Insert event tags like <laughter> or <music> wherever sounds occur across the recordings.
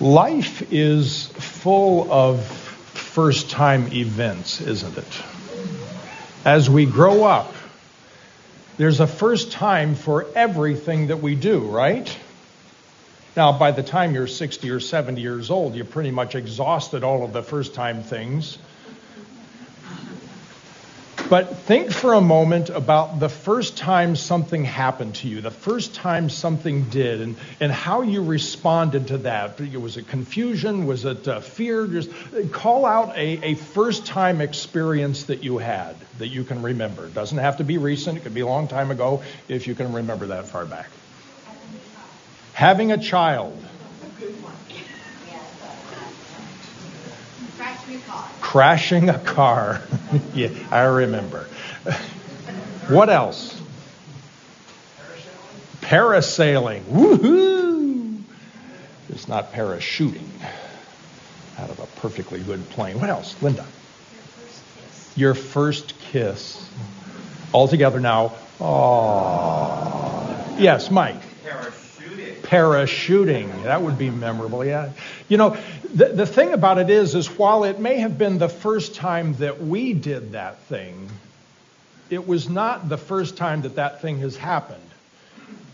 Life is full of first time events, isn't it? As we grow up, there's a first time for everything that we do, right? Now, by the time you're 60 or 70 years old, you're pretty much exhausted all of the first time things. But think for a moment about the first time something happened to you, the first time something did, and, and how you responded to that. Was it confusion? Was it uh, fear? Just call out a, a first time experience that you had that you can remember. It doesn't have to be recent, it could be a long time ago if you can remember that far back. Having a child. Crashing a car. <laughs> yeah, I remember. what else? Parasailing. Woohoo! It's not parachuting out of a perfectly good plane. What else? Linda. Your first kiss. All together now. Oh. Yes, Mike parachuting. That would be memorable, yeah. You know, the, the thing about it is, is while it may have been the first time that we did that thing, it was not the first time that that thing has happened.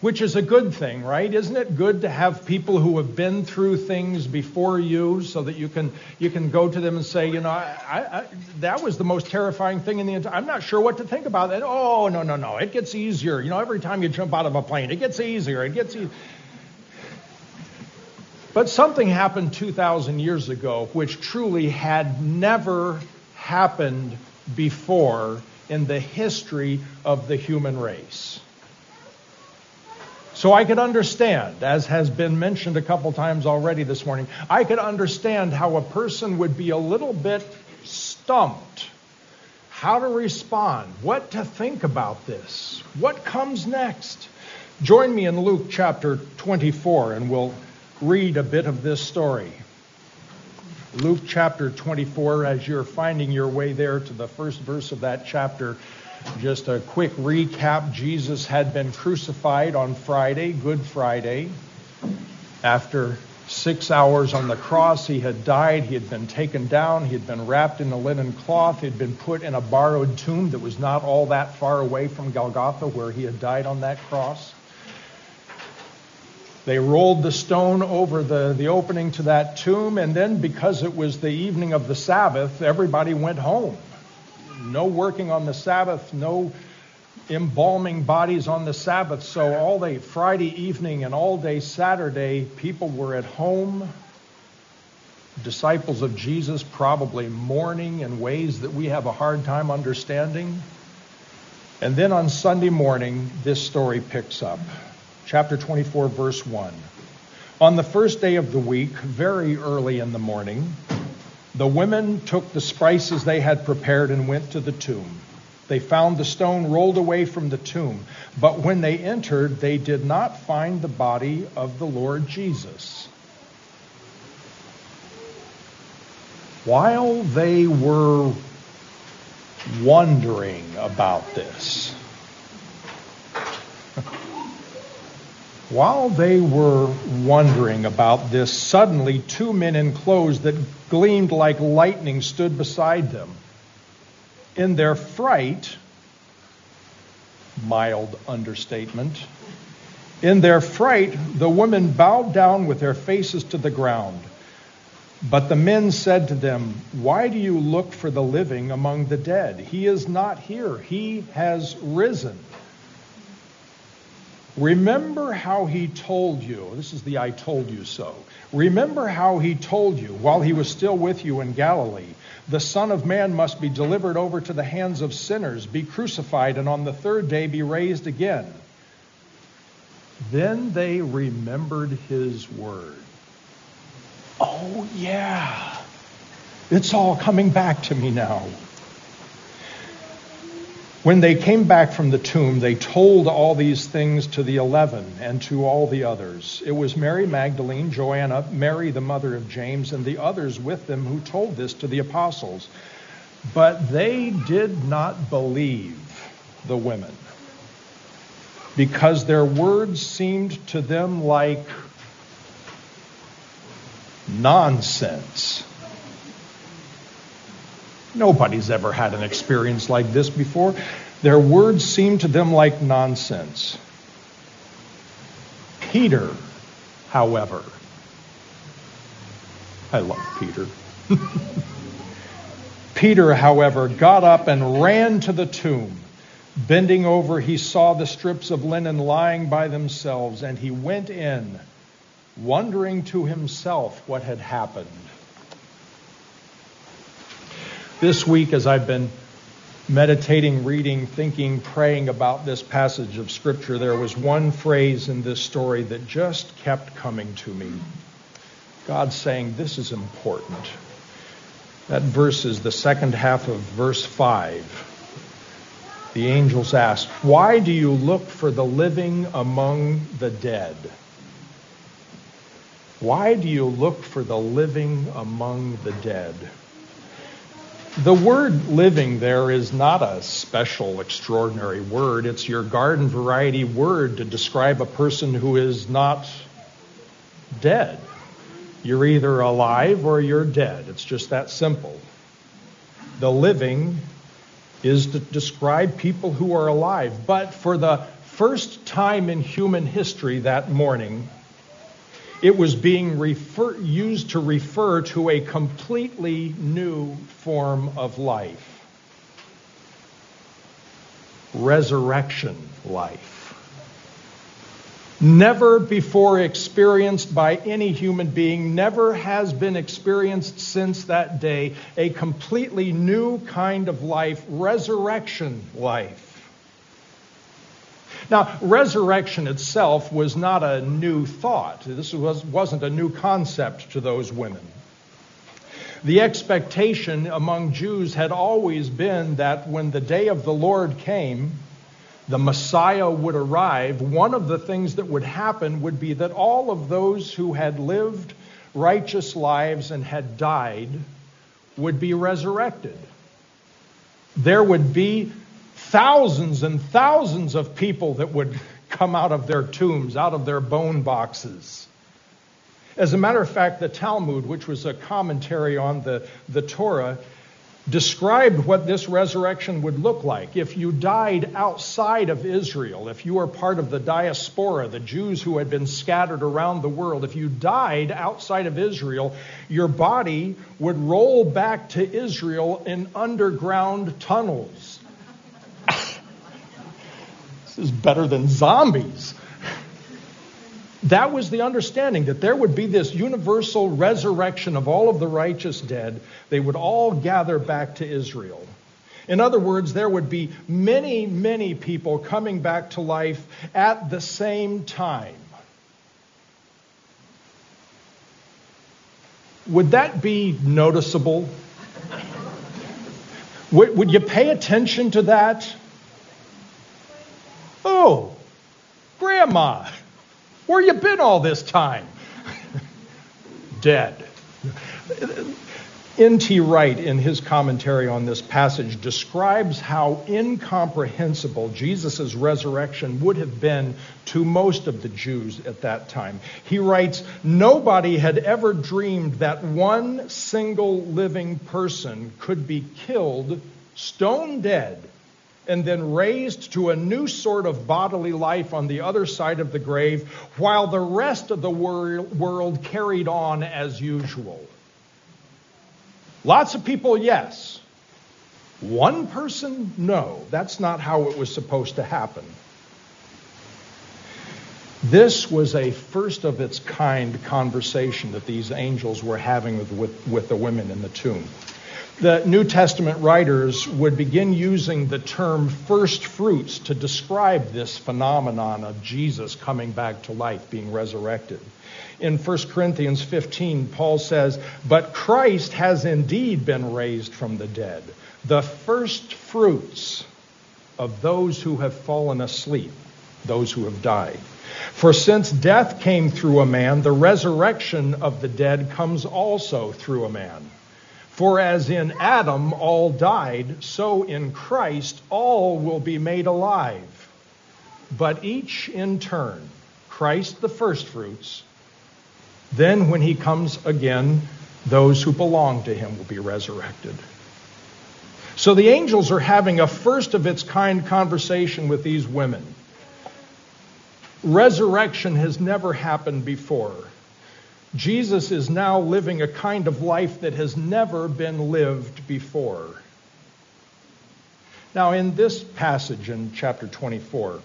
Which is a good thing, right? Isn't it good to have people who have been through things before you, so that you can you can go to them and say, you know, I, I, that was the most terrifying thing in the entire. I'm not sure what to think about that. Oh no no no, it gets easier. You know, every time you jump out of a plane, it gets easier. It gets easier. But something happened 2,000 years ago which truly had never happened before in the history of the human race. So I could understand, as has been mentioned a couple times already this morning, I could understand how a person would be a little bit stumped. How to respond, what to think about this, what comes next. Join me in Luke chapter 24, and we'll read a bit of this story. Luke chapter 24, as you're finding your way there to the first verse of that chapter, just a quick recap. Jesus had been crucified on Friday, Good Friday. After six hours on the cross, he had died. He had been taken down. He had been wrapped in a linen cloth. He had been put in a borrowed tomb that was not all that far away from Golgotha, where he had died on that cross. They rolled the stone over the, the opening to that tomb, and then because it was the evening of the Sabbath, everybody went home. No working on the Sabbath, no embalming bodies on the Sabbath. So all day Friday evening and all day Saturday, people were at home. Disciples of Jesus probably mourning in ways that we have a hard time understanding. And then on Sunday morning, this story picks up chapter 24, verse 1. On the first day of the week, very early in the morning, the women took the spices they had prepared and went to the tomb. They found the stone rolled away from the tomb, but when they entered, they did not find the body of the Lord Jesus. While they were wondering about this, While they were wondering about this, suddenly two men in clothes that gleamed like lightning stood beside them. In their fright, mild understatement, in their fright, the women bowed down with their faces to the ground. But the men said to them, Why do you look for the living among the dead? He is not here, he has risen. Remember how he told you, this is the I told you so. Remember how he told you while he was still with you in Galilee, the Son of Man must be delivered over to the hands of sinners, be crucified, and on the third day be raised again. Then they remembered his word. Oh, yeah. It's all coming back to me now. When they came back from the tomb, they told all these things to the eleven and to all the others. It was Mary Magdalene, Joanna, Mary the mother of James, and the others with them who told this to the apostles. But they did not believe the women because their words seemed to them like nonsense. Nobody's ever had an experience like this before. Their words seem to them like nonsense. Peter, however, I love Peter. <laughs> Peter, however, got up and ran to the tomb. Bending over, he saw the strips of linen lying by themselves, and he went in, wondering to himself what had happened. This week, as I've been meditating, reading, thinking, praying about this passage of Scripture, there was one phrase in this story that just kept coming to me. God saying, This is important. That verse is the second half of verse 5 the angels asked, Why do you look for the living among the dead? Why do you look for the living among the dead? The word living there is not a special, extraordinary word. It's your garden variety word to describe a person who is not dead. You're either alive or you're dead. It's just that simple. The living is to describe people who are alive. But for the first time in human history that morning, it was being refer- used to refer to a completely new form of life resurrection life never before experienced by any human being, never has been experienced since that day, a completely new kind of life, resurrection life. Now, resurrection itself was not a new thought. This was, wasn't a new concept to those women. The expectation among Jews had always been that when the day of the Lord came, the Messiah would arrive, one of the things that would happen would be that all of those who had lived righteous lives and had died would be resurrected. There would be thousands and thousands of people that would come out of their tombs, out of their bone boxes. As a matter of fact, the Talmud, which was a commentary on the, the Torah, described what this resurrection would look like. If you died outside of Israel, if you were part of the diaspora, the Jews who had been scattered around the world, if you died outside of Israel, your body would roll back to Israel in underground tunnels. Is better than zombies that was the understanding that there would be this universal resurrection of all of the righteous dead. They would all gather back to Israel. In other words, there would be many, many people coming back to life at the same time. Would that be noticeable? would, would you pay attention to that? Oh, Grandma. Where you been all this time? <laughs> Dead. N.T. Wright, in his commentary on this passage, describes how incomprehensible Jesus' resurrection would have been to most of the Jews at that time. He writes Nobody had ever dreamed that one single living person could be killed stone dead and then raised to a new sort of bodily life on the other side of the grave, while the rest of the wor- world carried on as usual. Lots of people, yes. One person, no. That's not how it was supposed to happen. This was a first of its kind conversation that these angels were having with, with, with the women in the tomb the New Testament writers would begin using the term first fruits to describe this phenomenon of Jesus coming back to life, being resurrected. In 1 Corinthians 15, Paul says, But Christ has indeed been raised from the dead, the first fruits of those who have fallen asleep, those who have died. For since death came through a man, the resurrection of the dead comes also through a man. For as in Adam all died, so in Christ all will be made alive. But each in turn, Christ the firstfruits, Then, when he comes again, those who belong to him will be resurrected. So the angels are having a first of its kind conversation with these women. Resurrection has never happened before. Jesus is now living a kind of life that has never been lived before. Now, in this passage in chapter 24,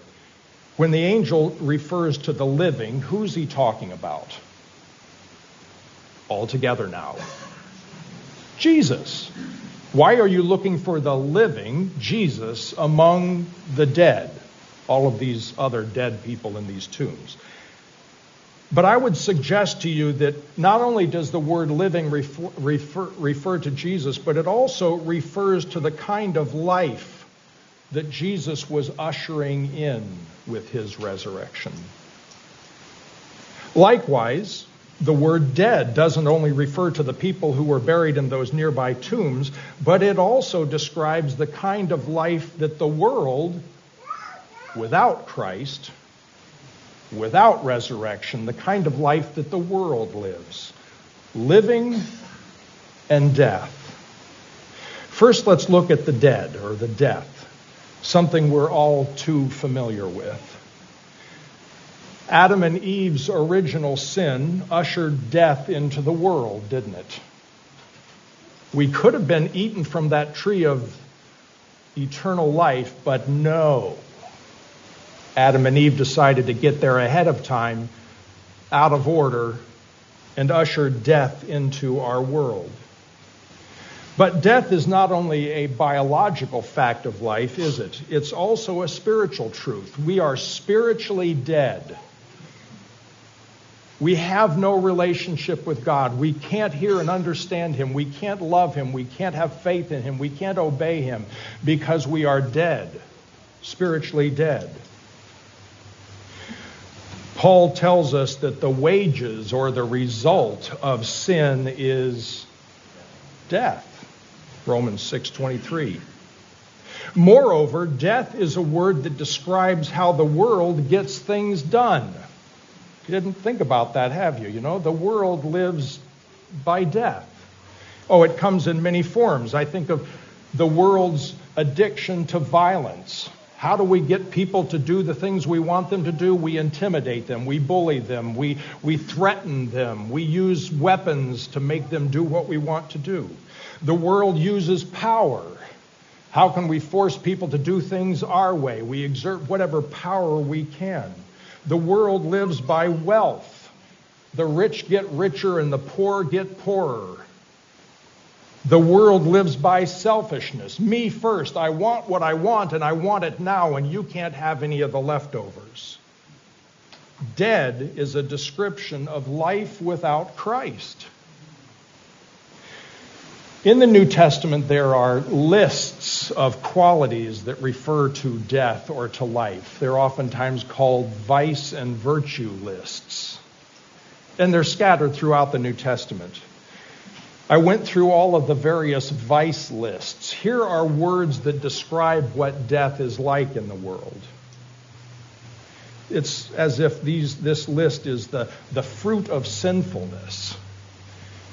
when the angel refers to the living, who's he talking about? All together now. Jesus. Why are you looking for the living Jesus among the dead? All of these other dead people in these tombs. But I would suggest to you that not only does the word living refer, refer, refer, to Jesus, but it also refers to the kind of life that Jesus was ushering in with his resurrection. Likewise, the word dead doesn't only refer to the people who were buried in those nearby tombs, but it also describes the kind of life that the world, without Christ, without resurrection, the kind of life that the world lives living and death. First, let's look at the dead or the death, something we're all too familiar with. Adam and Eve's original sin ushered death into the world, didn't it? We could have been eaten from that tree of eternal life, but no. Adam and Eve decided to get there ahead of time, out of order, and ushered death into our world. But death is not only a biological fact of life, is it? It's also a spiritual truth. We are spiritually dead. We have no relationship with God. We can't hear and understand Him. We can't love Him. We can't have faith in Him. We can't obey Him because we are dead, spiritually dead. Paul tells us that the wages or the result of sin is death. Romans 6:23. Moreover, death is a word that describes how the world gets things done. You didn't think about that, have you? You know, the world lives by death. Oh, it comes in many forms. I think of the world's addiction to violence. How do we get people to do the things we want them to do? We intimidate them, we bully them, we, we threaten them, we use weapons to make them do what we want to do. The world uses power. How can we force people to do things our way? We exert whatever power we can. The world lives by wealth. The rich get richer and the poor get poorer. The world lives by selfishness. Me first. I want what I want and I want it now, and you can't have any of the leftovers. Dead is a description of life without Christ. In the New Testament, there are lists of qualities that refer to death or to life. They're oftentimes called vice and virtue lists. And they're scattered throughout the New Testament. I went through all of the various vice lists. Here are words that describe what death is like in the world. It's as if these, this list is the, the fruit of sinfulness.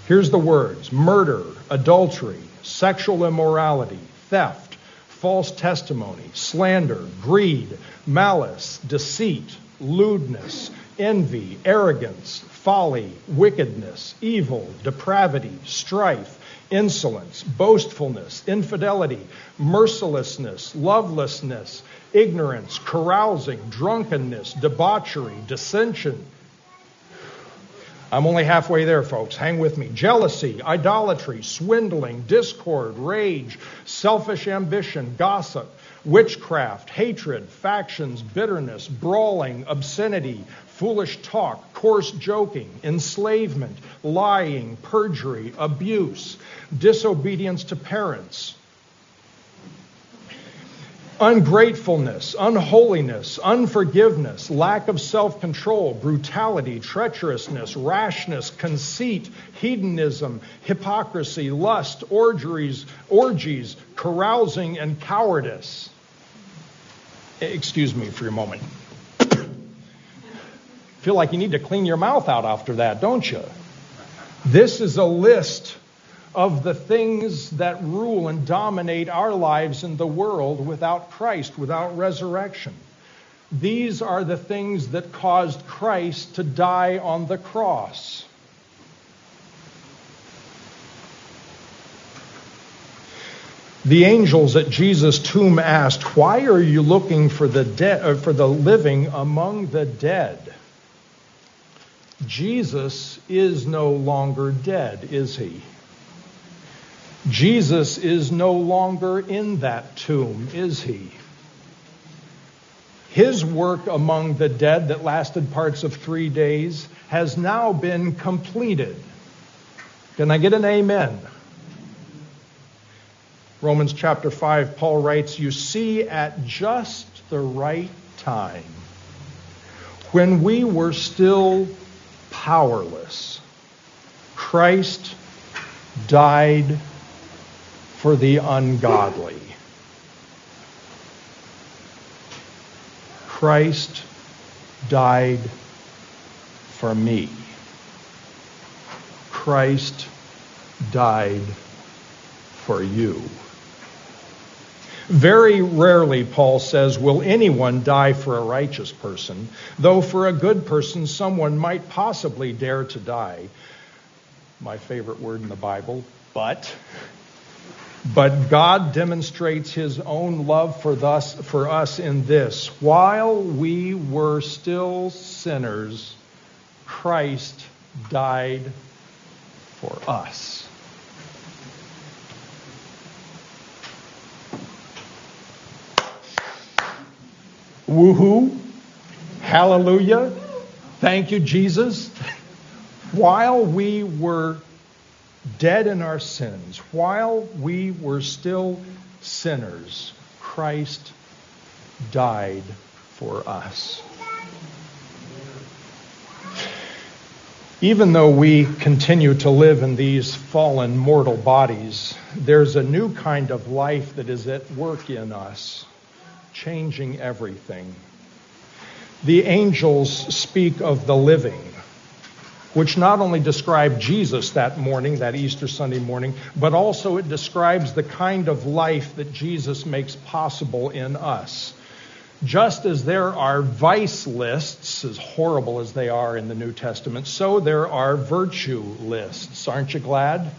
Here's the words murder, adultery, sexual immorality, theft, false testimony, slander, greed, malice, deceit, lewdness, envy, arrogance, folly, wickedness, evil, depravity, strife, insolence, boastfulness, infidelity, mercilessness, lovelessness, ignorance, carousing, drunkenness, debauchery, dissension I'm only halfway there, folks. Hang with me. Jealousy, idolatry, swindling, discord, rage, selfish ambition, gossip, witchcraft, hatred, factions, bitterness, brawling, obscenity, foolish talk, coarse joking, enslavement, lying, perjury, abuse, disobedience to parents ungratefulness, unholiness, unforgiveness, lack of self control, brutality, treacherousness, rashness, conceit, hedonism, hypocrisy, lust, orgies, orgies, carousing, and cowardice. Excuse me for a moment. Feel like you need to clean your mouth out after that, don't you? This is a list of the things that rule and dominate our lives in the world without Christ, without resurrection. These are the things that caused Christ to die on the cross. The angels at Jesus' tomb asked, "Why are you looking for the dead uh, for the living among the dead?" Jesus is no longer dead, is he? Jesus is no longer in that tomb, is he? His work among the dead that lasted parts of three days has now been completed. Can I get an amen? Romans chapter 5, Paul writes, You see, at just the right time, when we were still powerless, Christ died for the ungodly. Christ died for me. Christ died for you. Very rarely, Paul says, will anyone die for a righteous person, though for a good person, someone might possibly dare to die. My favorite word in the Bible, but. But God demonstrates his own love for, thus, for us in this. While we were still sinners, Christ died for us. Woohoo! Hallelujah! Thank you, Jesus. While we were dead in our sins, while we were still sinners, Christ died for us. Even though we continue to live in these fallen mortal bodies, there's a new kind of life that is at work in us, changing everything. The angels speak of the living which not only describe Jesus that morning, that Easter Sunday morning, but also it describes the kind of life that Jesus makes possible in us. Just as there are vice lists, as horrible as they are in the New Testament, so there are virtue lists. Aren't you glad?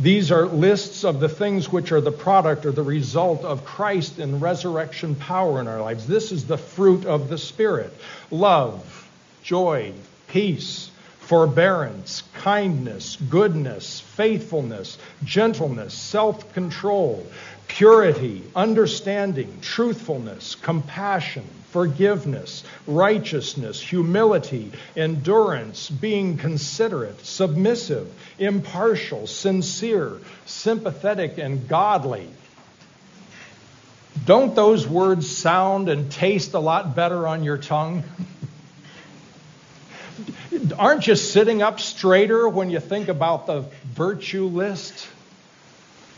These are lists of the things which are the product or the result of Christ and resurrection power in our lives. This is the fruit of the Spirit love, joy, peace, forbearance, kindness, goodness, faithfulness, gentleness, self control, purity, understanding, truthfulness, compassion, forgiveness, righteousness, humility, endurance, being considerate, submissive, impartial, sincere, sympathetic, and godly. Don't those words sound and taste a lot better on your tongue? Aren't you sitting up straighter when you think about the virtue list?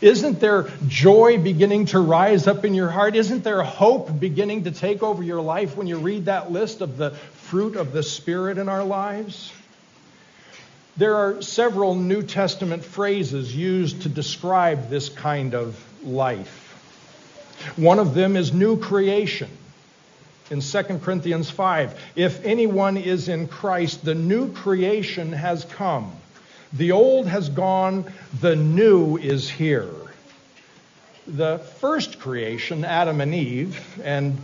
Isn't there joy beginning to rise up in your heart? Isn't there hope beginning to take over your life when you read that list of the fruit of the Spirit in our lives? There are several New Testament phrases used to describe this kind of life. One of them is new creation in 2 Corinthians 5. If anyone is in Christ, the new creation has come. The old has gone, the new is here. The first creation, Adam and Eve, and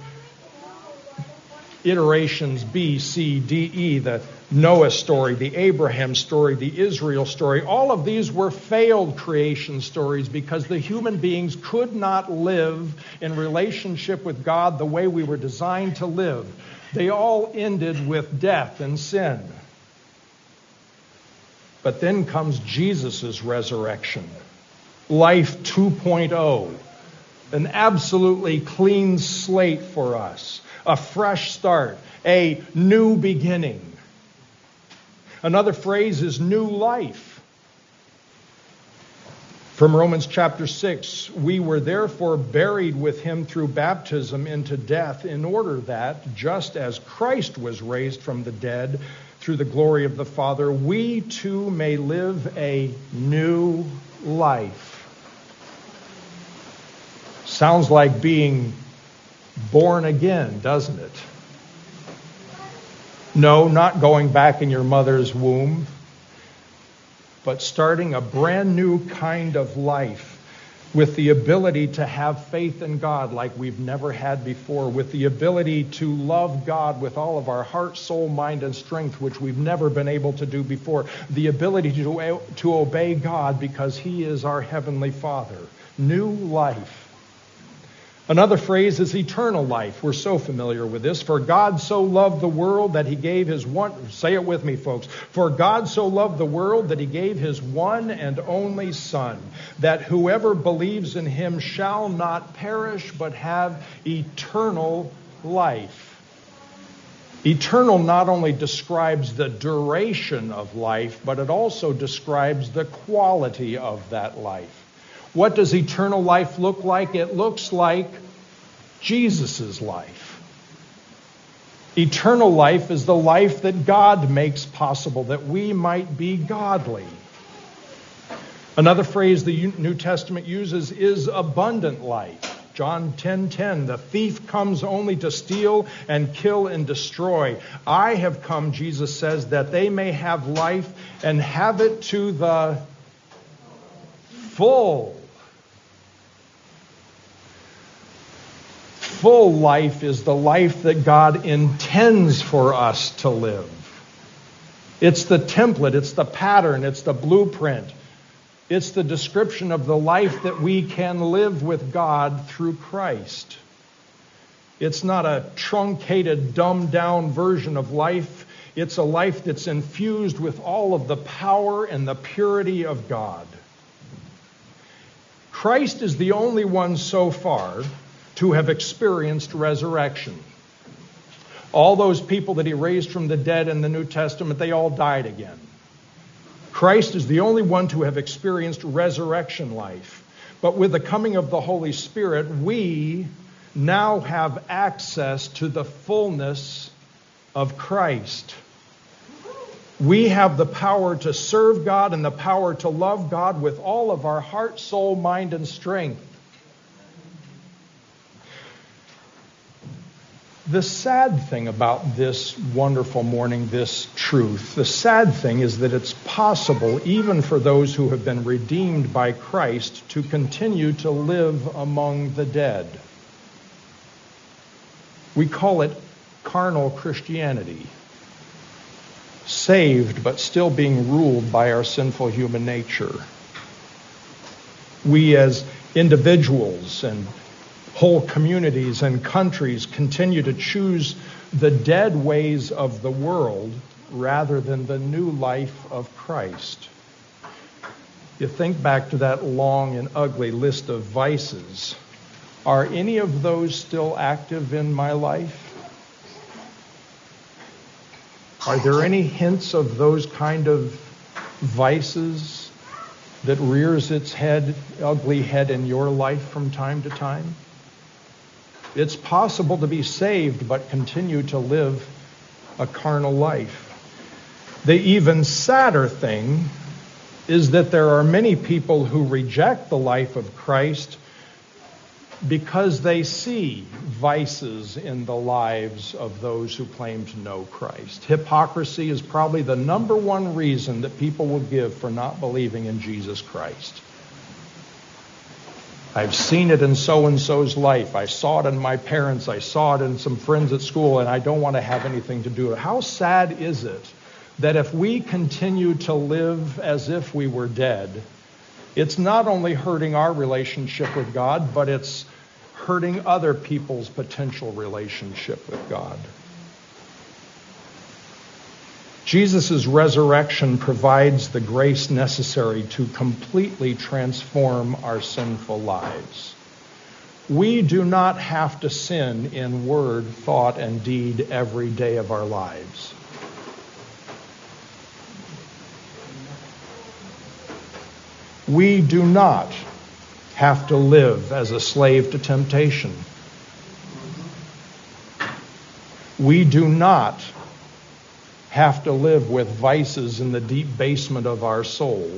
iterations B, C, D, E, the Noah story, the Abraham story, the Israel story, all of these were failed creation stories because the human beings could not live in relationship with God the way we were designed to live. They all ended with death and sin. But then comes Jesus' resurrection, life 2.0, an absolutely clean slate for us, a fresh start, a new beginning. Another phrase is new life. From Romans chapter 6, we were therefore buried with him through baptism into death, in order that, just as Christ was raised from the dead through the glory of the Father, we too may live a new life. Sounds like being born again, doesn't it? No, not going back in your mother's womb but starting a brand new kind of life with the ability to have faith in God like we've never had before, with the ability to love God with all of our heart, soul, mind, and strength, which we've never been able to do before, the ability to, to obey God because He is our Heavenly Father. New life. Another phrase is eternal life. We're so familiar with this. For God so loved the world that he gave his one, say it with me, folks. For God so loved the world that he gave his one and only Son, that whoever believes in him shall not perish but have eternal life. Eternal not only describes the duration of life, but it also describes the quality of that life. What does eternal life look like? It looks like Jesus' life. Eternal life is the life that God makes possible, that we might be godly. Another phrase the New Testament uses is abundant life. John 10:10 10, 10, The thief comes only to steal and kill and destroy. I have come, Jesus says, that they may have life and have it to the full. Full life is the life that God intends for us to live. It's the template, it's the pattern, it's the blueprint. It's the description of the life that we can live with God through Christ. It's not a truncated, dumbed down version of life. It's a life that's infused with all of the power and the purity of God. Christ is the only one so far to have experienced resurrection. All those people that he raised from the dead in the New Testament, they all died again. Christ is the only one to have experienced resurrection life. But with the coming of the Holy Spirit, we now have access to the fullness of Christ. We have the power to serve God and the power to love God with all of our heart, soul, mind, and strength. The sad thing about this wonderful morning, this truth, the sad thing is that it's possible, even for those who have been redeemed by Christ, to continue to live among the dead. We call it carnal Christianity. Saved, but still being ruled by our sinful human nature. We, as individuals and whole communities and countries continue to choose the dead ways of the world rather than the new life of Christ. You think back to that long and ugly list of vices. Are any of those still active in my life? Are there any hints of those kind of vices that rears its head, ugly head in your life from time to time? It's possible to be saved but continue to live a carnal life. The even sadder thing is that there are many people who reject the life of Christ because they see vices in the lives of those who claim to know Christ. Hypocrisy is probably the number one reason that people will give for not believing in Jesus Christ. I've seen it in so and so's life. I saw it in my parents. I saw it in some friends at school, and I don't want to have anything to do with it. How sad is it that if we continue to live as if we were dead, it's not only hurting our relationship with God, but it's hurting other people's potential relationship with God. Jesus' resurrection provides the grace necessary to completely transform our sinful lives. We do not have to sin in word, thought, and deed every day of our lives. We do not have to live as a slave to temptation. We do not have to live with vices in the deep basement of our soul.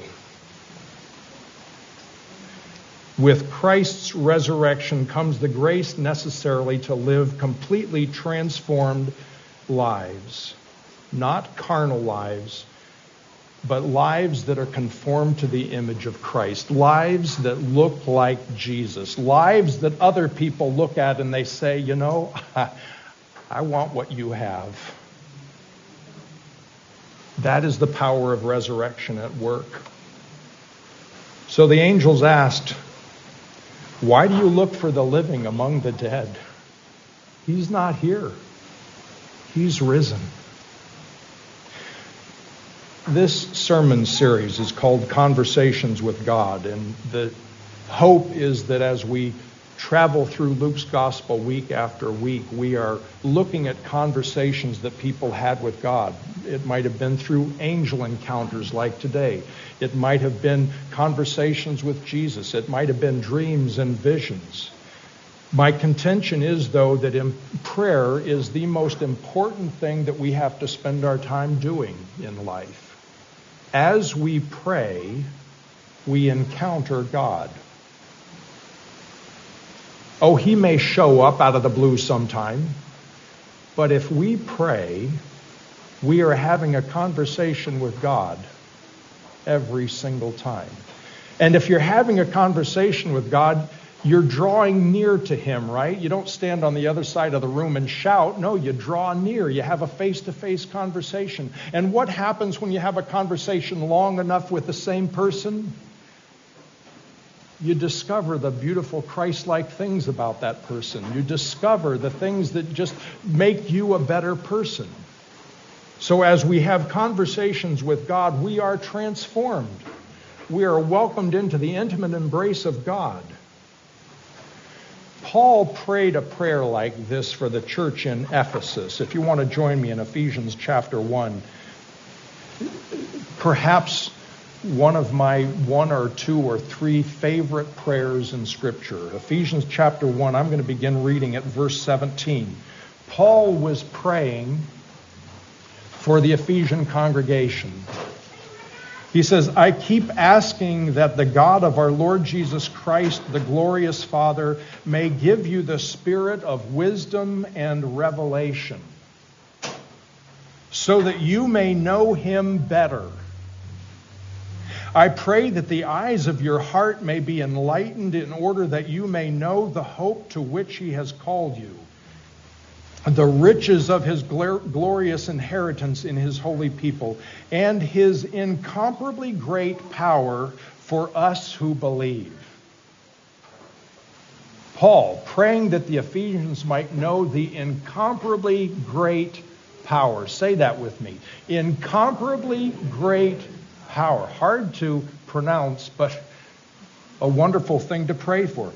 With Christ's resurrection comes the grace necessarily to live completely transformed lives, not carnal lives, but lives that are conformed to the image of Christ, lives that look like Jesus, lives that other people look at and they say, you know, <laughs> I want what you have. That is the power of resurrection at work. So the angels asked, Why do you look for the living among the dead? He's not here, he's risen. This sermon series is called Conversations with God, and the hope is that as we travel through Luke's gospel week after week, we are looking at conversations that people had with God. It might have been through angel encounters like today. It might have been conversations with Jesus. It might have been dreams and visions. My contention is, though, that prayer is the most important thing that we have to spend our time doing in life. As we pray, we encounter God. Oh, he may show up out of the blue sometime, but if we pray, we are having a conversation with God every single time. And if you're having a conversation with God, you're drawing near to him, right? You don't stand on the other side of the room and shout. No, you draw near. You have a face to face conversation. And what happens when you have a conversation long enough with the same person? You discover the beautiful Christ like things about that person. You discover the things that just make you a better person. So, as we have conversations with God, we are transformed. We are welcomed into the intimate embrace of God. Paul prayed a prayer like this for the church in Ephesus. If you want to join me in Ephesians chapter 1, perhaps one of my one or two or three favorite prayers in Scripture. Ephesians chapter 1, I'm going to begin reading at verse 17. Paul was praying for the Ephesian congregation. He says, I keep asking that the God of our Lord Jesus Christ, the glorious Father, may give you the spirit of wisdom and revelation, so that you may know him better. I pray that the eyes of your heart may be enlightened in order that you may know the hope to which he has called you the riches of his glorious inheritance in his holy people, and his incomparably great power for us who believe. Paul, praying that the Ephesians might know the incomparably great power. Say that with me. Incomparably great power. Hard to pronounce, but a wonderful thing to pray for.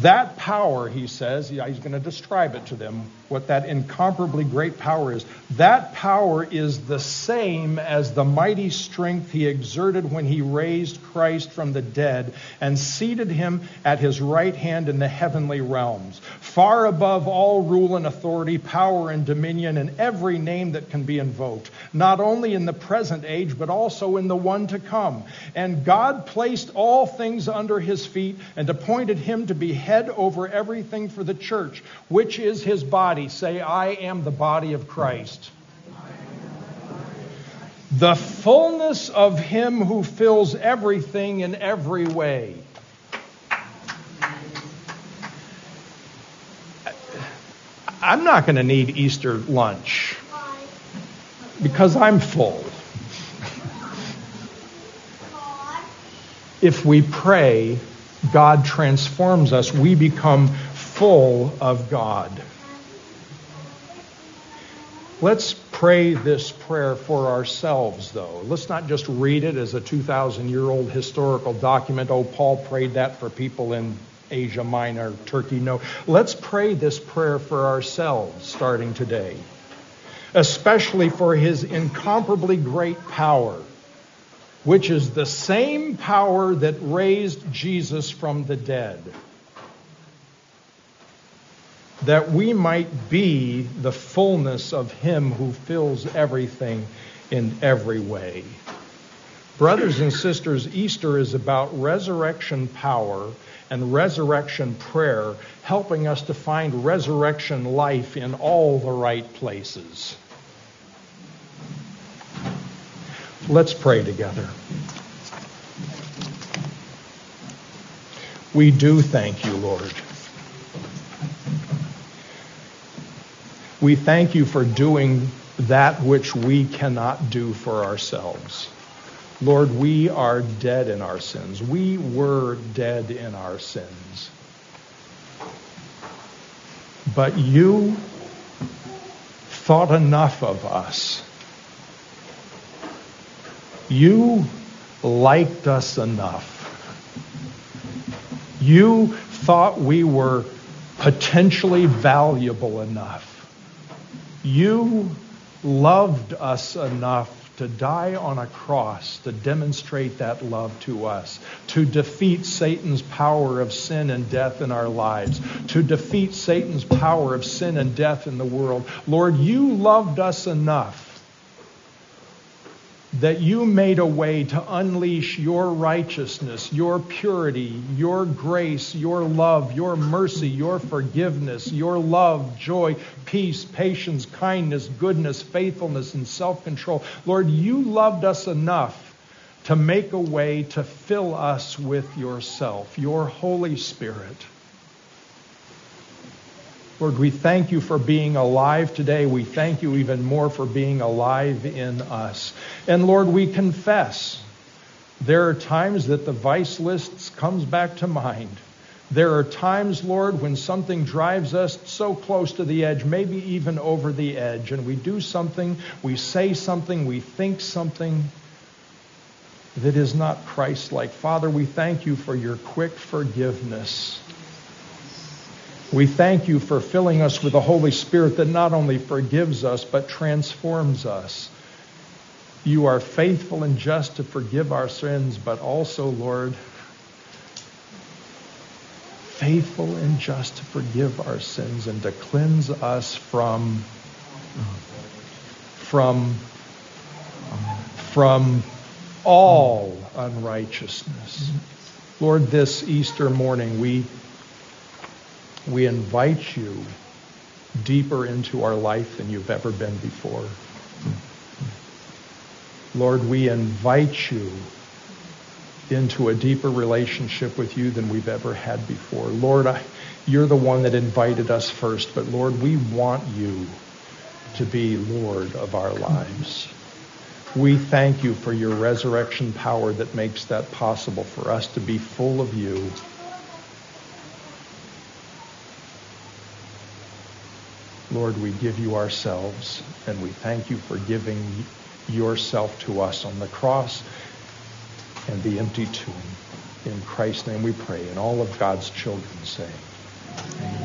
That power, he says, he's going to describe it to them, what that incomparably great power is. That power is the same as the mighty strength he exerted when he raised Christ from the dead and seated him at his right hand in the heavenly realms, far above all rule and authority, power and dominion, and every name that can be invoked, not only in the present age, but also in the one to come. And God placed all things under his feet and appointed him to be head over everything for the church, which is his body. Say, I am the body of Christ. The fullness of him who fills everything in every way. I'm not going to need Easter lunch because I'm full. <laughs> if we pray, God transforms us. We become full of God. Let's pray this prayer for ourselves, though. Let's not just read it as a 2,000 year old historical document. Oh, Paul prayed that for people in Asia Minor, Turkey. No. Let's pray this prayer for ourselves starting today, especially for his incomparably great power which is the same power that raised Jesus from the dead, that we might be the fullness of Him who fills everything in every way. Brothers and sisters, Easter is about resurrection power and resurrection prayer, helping us to find resurrection life in all the right places. Let's pray together. We do thank you, Lord. We thank you for doing that which we cannot do for ourselves. Lord, we are dead in our sins. We were dead in our sins. But you thought enough of us you liked us enough. You thought we were potentially valuable enough. You loved us enough to die on a cross to demonstrate that love to us, to defeat Satan's power of sin and death in our lives, to defeat Satan's power of sin and death in the world. Lord, you loved us enough that you made a way to unleash your righteousness, your purity, your grace, your love, your mercy, your forgiveness, your love, joy, peace, patience, kindness, goodness, faithfulness, and self control. Lord, you loved us enough to make a way to fill us with yourself, your Holy Spirit. Lord, we thank you for being alive today. We thank you even more for being alive in us. And Lord, we confess there are times that the vice lists comes back to mind. There are times, Lord, when something drives us so close to the edge, maybe even over the edge, and we do something, we say something, we think something that is not Christ like. Father, we thank you for your quick forgiveness. We thank you for filling us with the Holy Spirit that not only forgives us, but transforms us. You are faithful and just to forgive our sins, but also, Lord, faithful and just to forgive our sins and to cleanse us from from from all unrighteousness. Lord, this Easter morning we we invite you deeper into our life than you've ever been before. Lord, we invite you into a deeper relationship with you than we've ever had before. Lord, I, you're the one that invited us first, but Lord, we want you to be Lord of our lives. We thank you for your resurrection power that makes that possible for us to be full of you Lord, we give you ourselves and we thank you for giving yourself to us on the cross and the empty tomb. In Christ's name we pray. And all of God's children say, Amen.